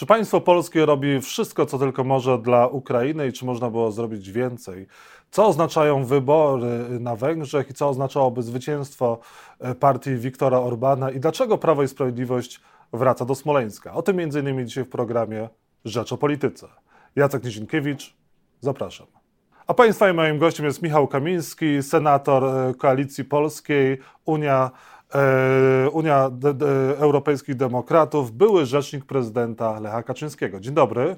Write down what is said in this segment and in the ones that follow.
Czy państwo polskie robi wszystko, co tylko może dla Ukrainy i czy można było zrobić więcej? Co oznaczają wybory na Węgrzech i co oznaczałoby zwycięstwo e, partii Viktora Orbana i dlaczego Prawo i Sprawiedliwość wraca do Smoleńska? O tym innymi dzisiaj w programie Rzecz o Polityce. Jacek Nizinkiewicz, zapraszam. A Państwa i moim gościem jest Michał Kamiński, senator e, Koalicji Polskiej, Unia Unia De De Europejskich Demokratów, były rzecznik prezydenta Lecha Kaczyńskiego. Dzień dobry.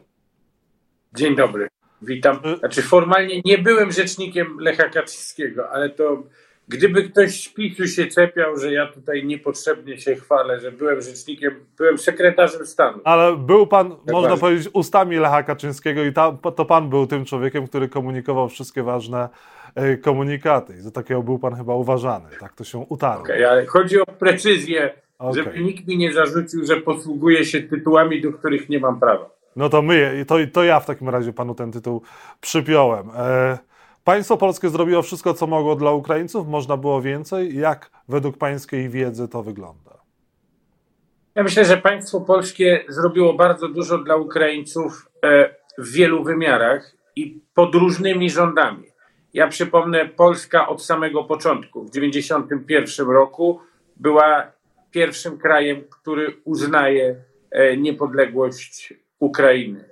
Dzień dobry, witam. E, znaczy formalnie nie byłem rzecznikiem Lecha Kaczyńskiego, ale to gdyby ktoś z PiSu się czepiał, że ja tutaj niepotrzebnie się chwalę, że byłem rzecznikiem, byłem sekretarzem stanu. Ale był pan, tak można powiedzieć, ustami Lecha Kaczyńskiego i ta, to pan był tym człowiekiem, który komunikował wszystkie ważne E, komunikaty. I za takiego był pan chyba uważany. Tak to się utarło. Okay, ale chodzi o precyzję, okay. żeby nikt mi nie zarzucił, że posługuję się tytułami, do których nie mam prawa. No to my, to, to ja w takim razie panu ten tytuł przypiąłem. E, państwo polskie zrobiło wszystko, co mogło dla Ukraińców. Można było więcej. Jak według pańskiej wiedzy to wygląda? Ja myślę, że państwo polskie zrobiło bardzo dużo dla Ukraińców e, w wielu wymiarach i pod różnymi rządami. Ja przypomnę, Polska od samego początku, w 1991 roku, była pierwszym krajem, który uznaje e, niepodległość Ukrainy.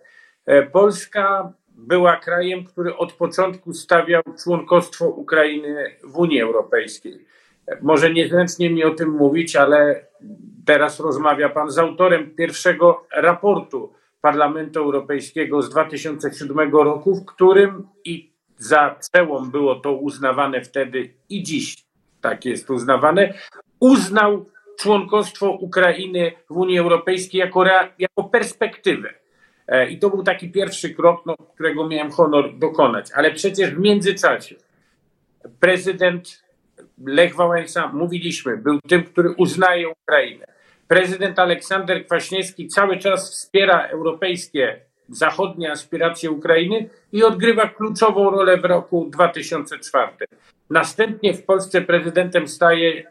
E, Polska była krajem, który od początku stawiał członkostwo Ukrainy w Unii Europejskiej. Może niezręcznie mi o tym mówić, ale teraz rozmawia Pan z autorem pierwszego raportu Parlamentu Europejskiego z 2007 roku, w którym i za przełom było to uznawane wtedy i dziś tak jest uznawane, uznał członkostwo Ukrainy w Unii Europejskiej jako, jako perspektywę. E, I to był taki pierwszy krok, no, którego miałem honor dokonać. Ale przecież w międzyczasie prezydent Lech Wałęsa, mówiliśmy, był tym, który uznaje Ukrainę. Prezydent Aleksander Kwaśniewski cały czas wspiera europejskie zachodnie aspiracje Ukrainy i odgrywa kluczową rolę w roku 2004. Następnie w Polsce prezydentem staje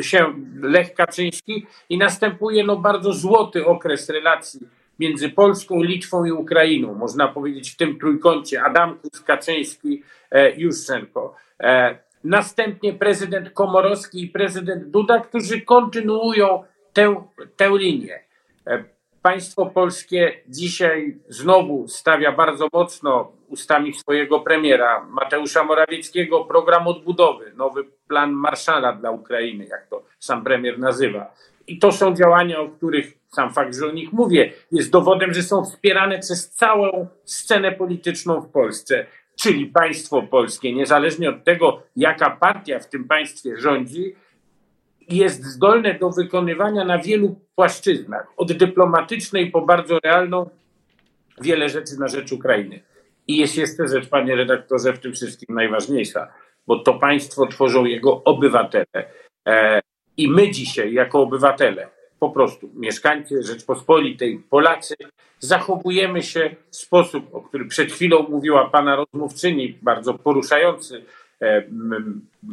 się Lech Kaczyński i następuje no bardzo złoty okres relacji między Polską, Litwą i Ukrainą. Można powiedzieć w tym trójkącie Adamkus, Kaczyński, e, Juszczenko. E, następnie prezydent Komorowski i prezydent Duda, którzy kontynuują tę, tę linię. Państwo polskie dzisiaj znowu stawia bardzo mocno ustami swojego premiera Mateusza Morawieckiego program odbudowy, nowy plan Marszala dla Ukrainy, jak to sam premier nazywa. I to są działania, o których sam fakt, że o nich mówię, jest dowodem, że są wspierane przez całą scenę polityczną w Polsce. Czyli państwo polskie, niezależnie od tego, jaka partia w tym państwie rządzi, jest zdolne do wykonywania na wielu płaszczyznach, od dyplomatycznej po bardzo realną, wiele rzeczy na rzecz Ukrainy. I jest jeszcze rzecz, panie redaktorze, w tym wszystkim najważniejsza, bo to państwo tworzą jego obywatele. E, I my dzisiaj, jako obywatele, po prostu mieszkańcy Rzeczpospolitej, Polacy, zachowujemy się w sposób, o którym przed chwilą mówiła pana rozmówczyni, bardzo poruszający e,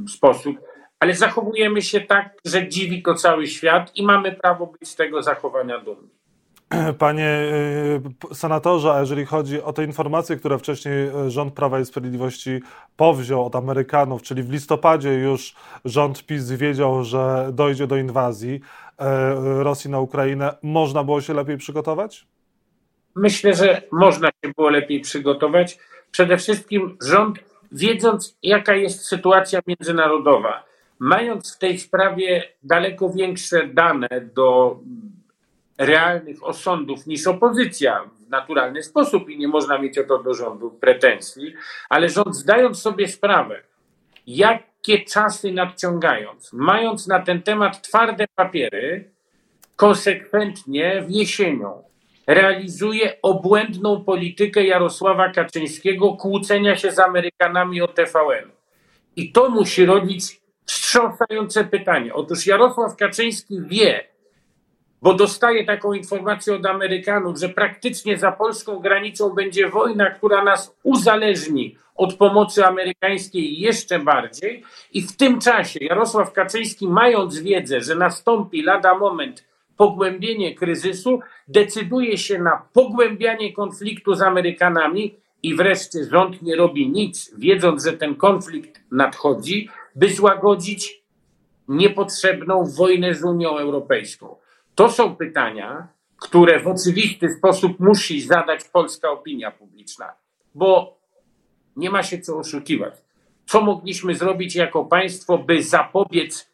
sposób, ale zachowujemy się tak, że dziwi to cały świat i mamy prawo być z tego zachowania dumni. Panie y, senatorze, a jeżeli chodzi o te informacje, które wcześniej y, rząd Prawa i Sprawiedliwości powziął od Amerykanów, czyli w listopadzie już rząd PiS wiedział, że dojdzie do inwazji y, Rosji na Ukrainę, można było się lepiej przygotować? Myślę, że można się było lepiej przygotować. Przede wszystkim rząd, wiedząc jaka jest sytuacja międzynarodowa, mając w tej sprawie daleko większe dane do realnych osądów niż opozycja w naturalny sposób i nie można mieć o to do rządu pretensji, ale rząd zdając sobie sprawę, jakie czasy nadciągając, mając na ten temat twarde papiery, konsekwentnie w jesienią realizuje obłędną politykę Jarosława Kaczyńskiego kłócenia się z Amerykanami o TVN. I to musi rodzić wstrząsające pytanie. Otóż Jarosław Kaczyński wie, bo dostaje taką informację od Amerykanów, że praktycznie za polską granicą będzie wojna, która nas uzależni od pomocy amerykańskiej jeszcze bardziej. I w tym czasie Jarosław Kaczyński, mając wiedzę, że nastąpi lada moment pogłębienie kryzysu, decyduje się na pogłębianie konfliktu z Amerykanami i wreszcie rząd nie robi nic, wiedząc, że ten konflikt nadchodzi, by złagodzić niepotrzebną wojnę z Unią Europejską. To są pytania, które w oczywisty sposób musi zadać polska opinia publiczna, bo nie ma się co oszukiwać. Co mogliśmy zrobić jako państwo, by zapobiec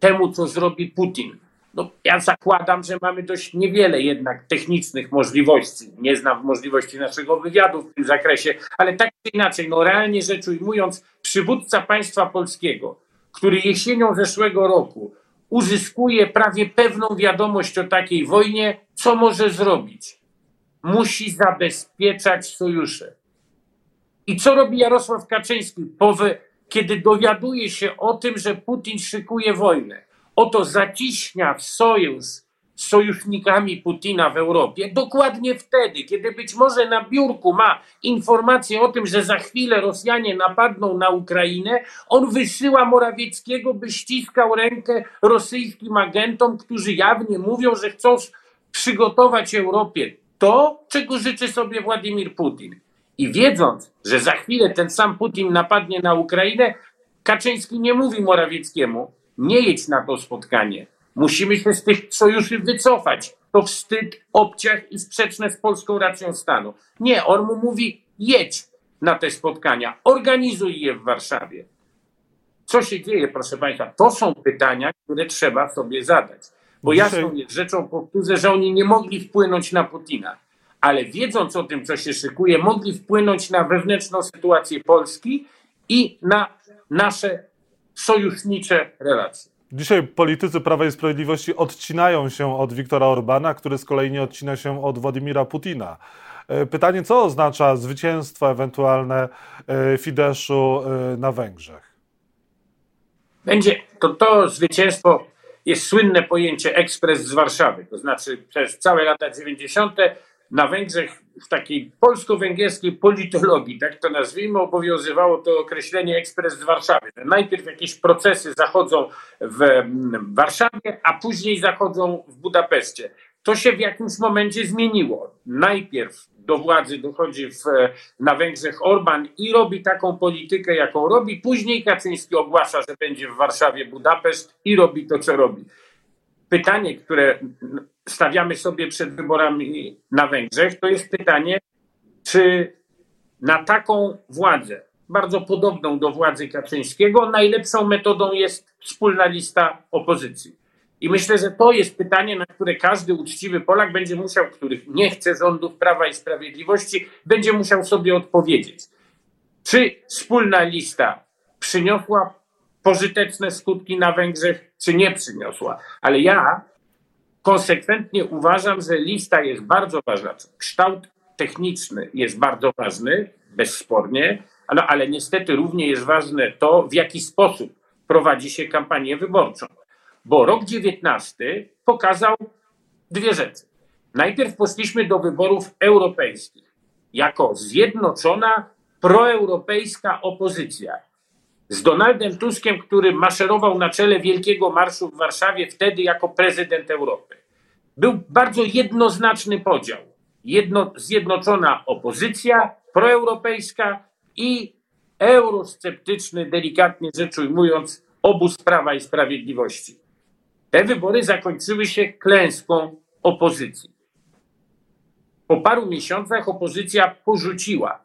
temu, co zrobi Putin? No, ja zakładam, że mamy dość niewiele jednak technicznych możliwości. Nie znam możliwości naszego wywiadu w tym zakresie, ale tak czy inaczej, no realnie rzecz ujmując, przywódca państwa polskiego, który jesienią zeszłego roku uzyskuje prawie pewną wiadomość o takiej wojnie, co może zrobić? Musi zabezpieczać sojusze. I co robi Jarosław Kaczyński, kiedy dowiaduje się o tym, że Putin szykuje wojnę? Oto zaciśnia sojusz z sojusznikami Putina w Europie dokładnie wtedy, kiedy być może na biurku ma informację o tym, że za chwilę Rosjanie napadną na Ukrainę, on wysyła Morawieckiego, by ściskał rękę rosyjskim agentom, którzy jawnie mówią, że chcą przygotować Europie to, czego życzy sobie Władimir Putin. I wiedząc, że za chwilę ten sam Putin napadnie na Ukrainę, Kaczyński nie mówi Morawieckiemu, nie jedź na to spotkanie. Musimy się z tych sojuszy wycofać. To wstyd, obciach i sprzeczne z polską racją stanu. Nie, on mu mówi, jedź na te spotkania, organizuj je w Warszawie. Co się dzieje, proszę Państwa? To są pytania, które trzeba sobie zadać. Bo jasną jest rzeczą, powtórzę, że oni nie mogli wpłynąć na Putina, ale wiedząc o tym, co się szykuje, mogli wpłynąć na wewnętrzną sytuację Polski i na nasze sojusznicze relacje. Dzisiaj politycy Prawa i Sprawiedliwości odcinają się od Wiktora Orbana, który z kolei nie odcina się od Władimira Putina. E, pytanie, co oznacza zwycięstwo ewentualne e, Fideszu e, na Węgrzech? Będzie to, to zwycięstwo jest słynne pojęcie ekspres z Warszawy. To znaczy przez całe lata 90. na Węgrzech w takiej polsko-węgierskiej politologii, tak to nazwijmy, obowiązywało to określenie ekspres z Warszawy. Najpierw jakieś procesy zachodzą w Warszawie, a później zachodzą w Budapeszcie. To się w jakimś momencie zmieniło. Najpierw do władzy dochodzi w, na Węgrzech Orban i robi taką politykę, jaką robi. Później Kaczyński ogłasza, że będzie w Warszawie Budapeszt i robi to, co robi. Pytanie, które stawiamy sobie przed wyborami na Węgrzech, to jest pytanie, czy na taką władzę, bardzo podobną do władzy Kaczyńskiego, najlepszą metodą jest wspólna lista opozycji. I myślę, że to jest pytanie, na które każdy uczciwy Polak będzie musiał, których nie chce rządów Prawa i Sprawiedliwości, będzie musiał sobie odpowiedzieć. Czy wspólna lista przyniosła pożyteczne skutki na Węgrzech, czy nie przyniosła? Ale ja konsekwentnie uważam, że lista jest bardzo ważna. Kształt techniczny jest bardzo ważny, bezspornie, no, ale niestety równie jest ważne to, w jaki sposób prowadzi się kampanię wyborczą. Bo rok 19 pokazał dwie rzeczy. Najpierw poszliśmy do wyborów europejskich jako zjednoczona proeuropejska opozycja z Donaldem Tuskiem, który maszerował na czele Wielkiego Marszu w Warszawie wtedy jako prezydent Europy. Był bardzo jednoznaczny podział. Jedno, zjednoczona opozycja proeuropejska i eurosceptyczny, delikatnie rzecz ujmując, obóz Prawa i Sprawiedliwości. Te wybory zakończyły się klęską opozycji. Po paru miesiącach opozycja porzuciła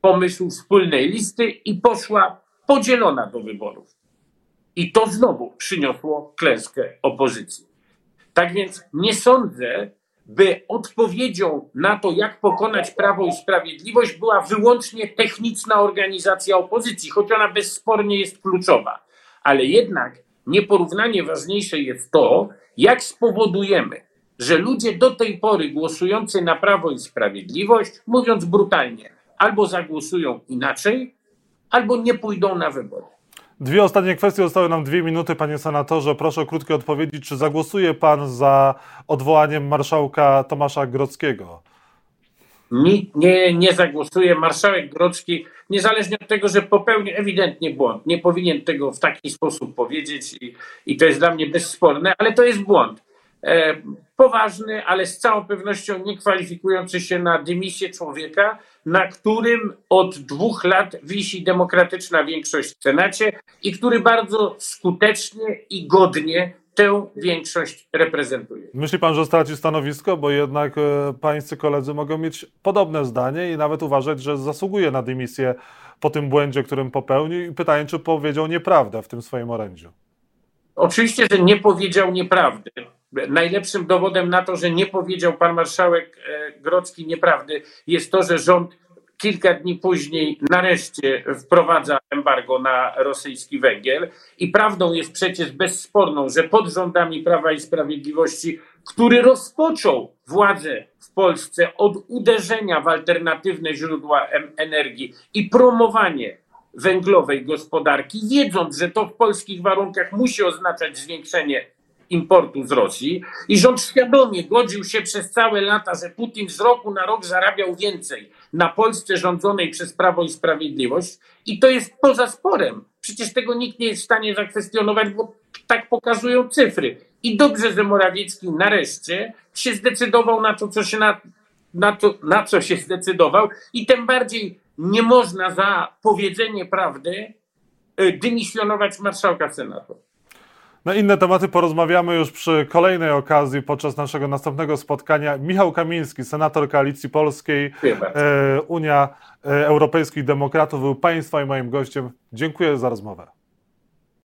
pomysł wspólnej listy i poszła podzielona do wyborów. I to znowu przyniosło klęskę opozycji. Tak więc nie sądzę, by odpowiedzią na to, jak pokonać Prawo i Sprawiedliwość, była wyłącznie techniczna organizacja opozycji, choć ona bezspornie jest kluczowa. Ale jednak nieporównanie ważniejsze jest to, jak spowodujemy, że ludzie do tej pory głosujący na Prawo i Sprawiedliwość, mówiąc brutalnie, albo zagłosują inaczej, albo nie pójdą na wybory. Dwie ostatnie kwestie, zostały nam dwie minuty, panie senatorze. Proszę o krótkie odpowiedzi. Czy zagłosuje pan za odwołaniem marszałka Tomasza Grodzkiego? Nie, nie, nie zagłosuje. Marszałek Grodzki, niezależnie od tego, że popełnił ewidentnie błąd, nie powinien tego w taki sposób powiedzieć i, i to jest dla mnie bezsporne, ale to jest błąd. E, poważny, ale z całą pewnością nie kwalifikujący się na dymisję człowieka, na którym od dwóch lat wisi demokratyczna większość w Senacie i który bardzo skutecznie i godnie tę większość reprezentuje. Myśli pan, że straci stanowisko, bo jednak e, pańscy koledzy mogą mieć podobne zdanie i nawet uważać, że zasługuje na dymisję po tym błędzie, którym popełnił i pytanie, czy powiedział nieprawdę w tym swoim orędziu. Oczywiście, że nie powiedział nieprawdy. Najlepszym dowodem na to, że nie powiedział pan marszałek e, Grodzki nieprawdy, jest to, że rząd kilka dni później nareszcie wprowadza embargo na rosyjski węgiel. I prawdą jest przecież bezsporną, że pod rządami Prawa i Sprawiedliwości, który rozpoczął władzę w Polsce od uderzenia w alternatywne źródła energii i promowanie węglowej gospodarki, wiedząc, że to w polskich warunkach musi oznaczać zwiększenie importu z Rosji i rząd świadomie godził się przez całe lata, że Putin z roku na rok zarabiał więcej na Polsce rządzonej przez Prawo i Sprawiedliwość i to jest poza sporem. Przecież tego nikt nie jest w stanie zakwestionować, bo tak pokazują cyfry. I dobrze, że Morawiecki nareszcie się zdecydował na to, co się na, na, to, na co się zdecydował i tym bardziej nie można za powiedzenie prawdy y, dymisjonować marszałka Senatu. Na inne tematy porozmawiamy już przy kolejnej okazji podczas naszego następnego spotkania. Michał Kamiński, senator Koalicji Polskiej, e, Unia e, Europejskich Demokratów, był Państwa i moim gościem. Dziękuję za rozmowę.